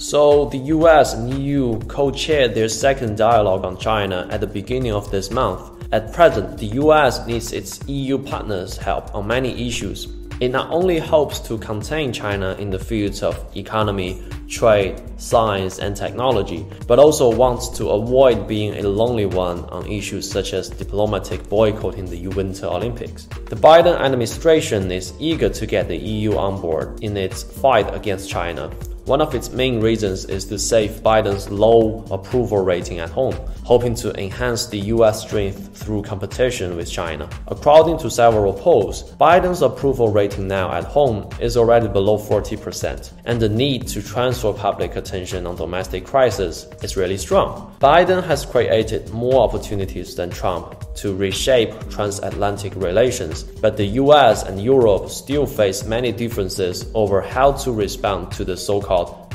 So, the US and EU co chaired their second dialogue on China at the beginning of this month. At present, the US needs its EU partners' help on many issues. It not only hopes to contain China in the fields of economy, trade, science, and technology, but also wants to avoid being a lonely one on issues such as diplomatic boycotting the Winter Olympics. The Biden administration is eager to get the EU on board in its fight against China. One of its main reasons is to save Biden's low approval rating at home, hoping to enhance the US strength through competition with China. According to several polls, Biden's approval rating now at home is already below 40%, and the need to transfer public attention on domestic crisis is really strong. Biden has created more opportunities than Trump to reshape transatlantic relations, but the US and Europe still face many differences over how to respond to the so called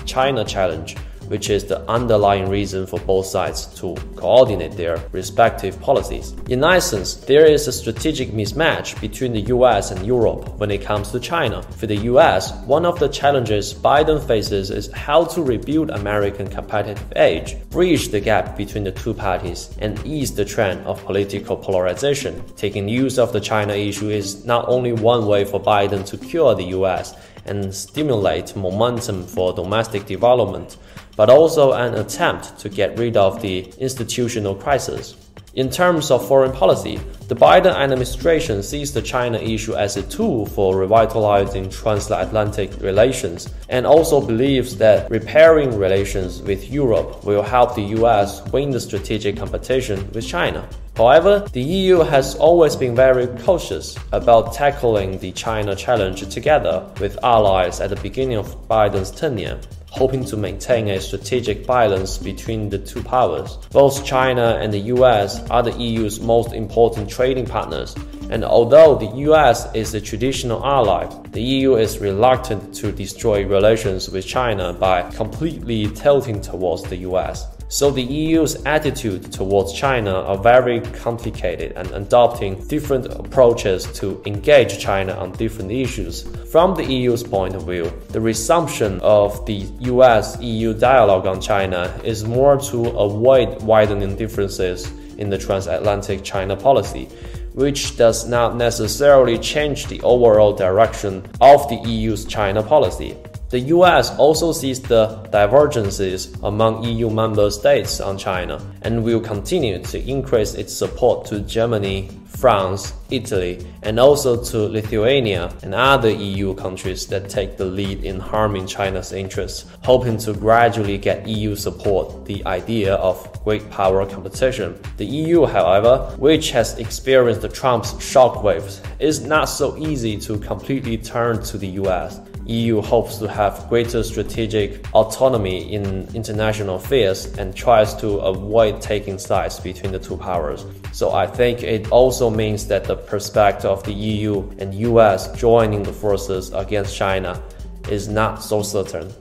China challenge which is the underlying reason for both sides to coordinate their respective policies. In essence, there is a strategic mismatch between the US and Europe when it comes to China. For the US, one of the challenges Biden faces is how to rebuild American competitive edge, bridge the gap between the two parties, and ease the trend of political polarization. Taking use of the China issue is not only one way for Biden to cure the US and stimulate momentum for domestic development, but also an attempt to get rid of the institutional crisis. In terms of foreign policy, the Biden administration sees the China issue as a tool for revitalizing transatlantic relations and also believes that repairing relations with Europe will help the US win the strategic competition with China. However, the EU has always been very cautious about tackling the China challenge together with allies at the beginning of Biden's tenure hoping to maintain a strategic balance between the two powers. Both China and the US are the EU's most important trading partners, and although the US is a traditional ally, the EU is reluctant to destroy relations with China by completely tilting towards the US. So the EU's attitude towards China are very complicated and adopting different approaches to engage China on different issues. From the EU's point of view, the resumption of the US EU dialogue on China is more to avoid widening differences in the transatlantic China policy which does not necessarily change the overall direction of the EU's China policy. The US also sees the divergences among EU member states on China and will continue to increase its support to Germany, France, Italy, and also to Lithuania and other EU countries that take the lead in harming China's interests, hoping to gradually get EU support the idea of great power competition. The EU, however, which has experienced Trump's shockwaves, is not so easy to completely turn to the US. EU hopes to have greater strategic autonomy in international affairs and tries to avoid taking sides between the two powers. So I think it also means that the prospect of the EU and US joining the forces against China is not so certain.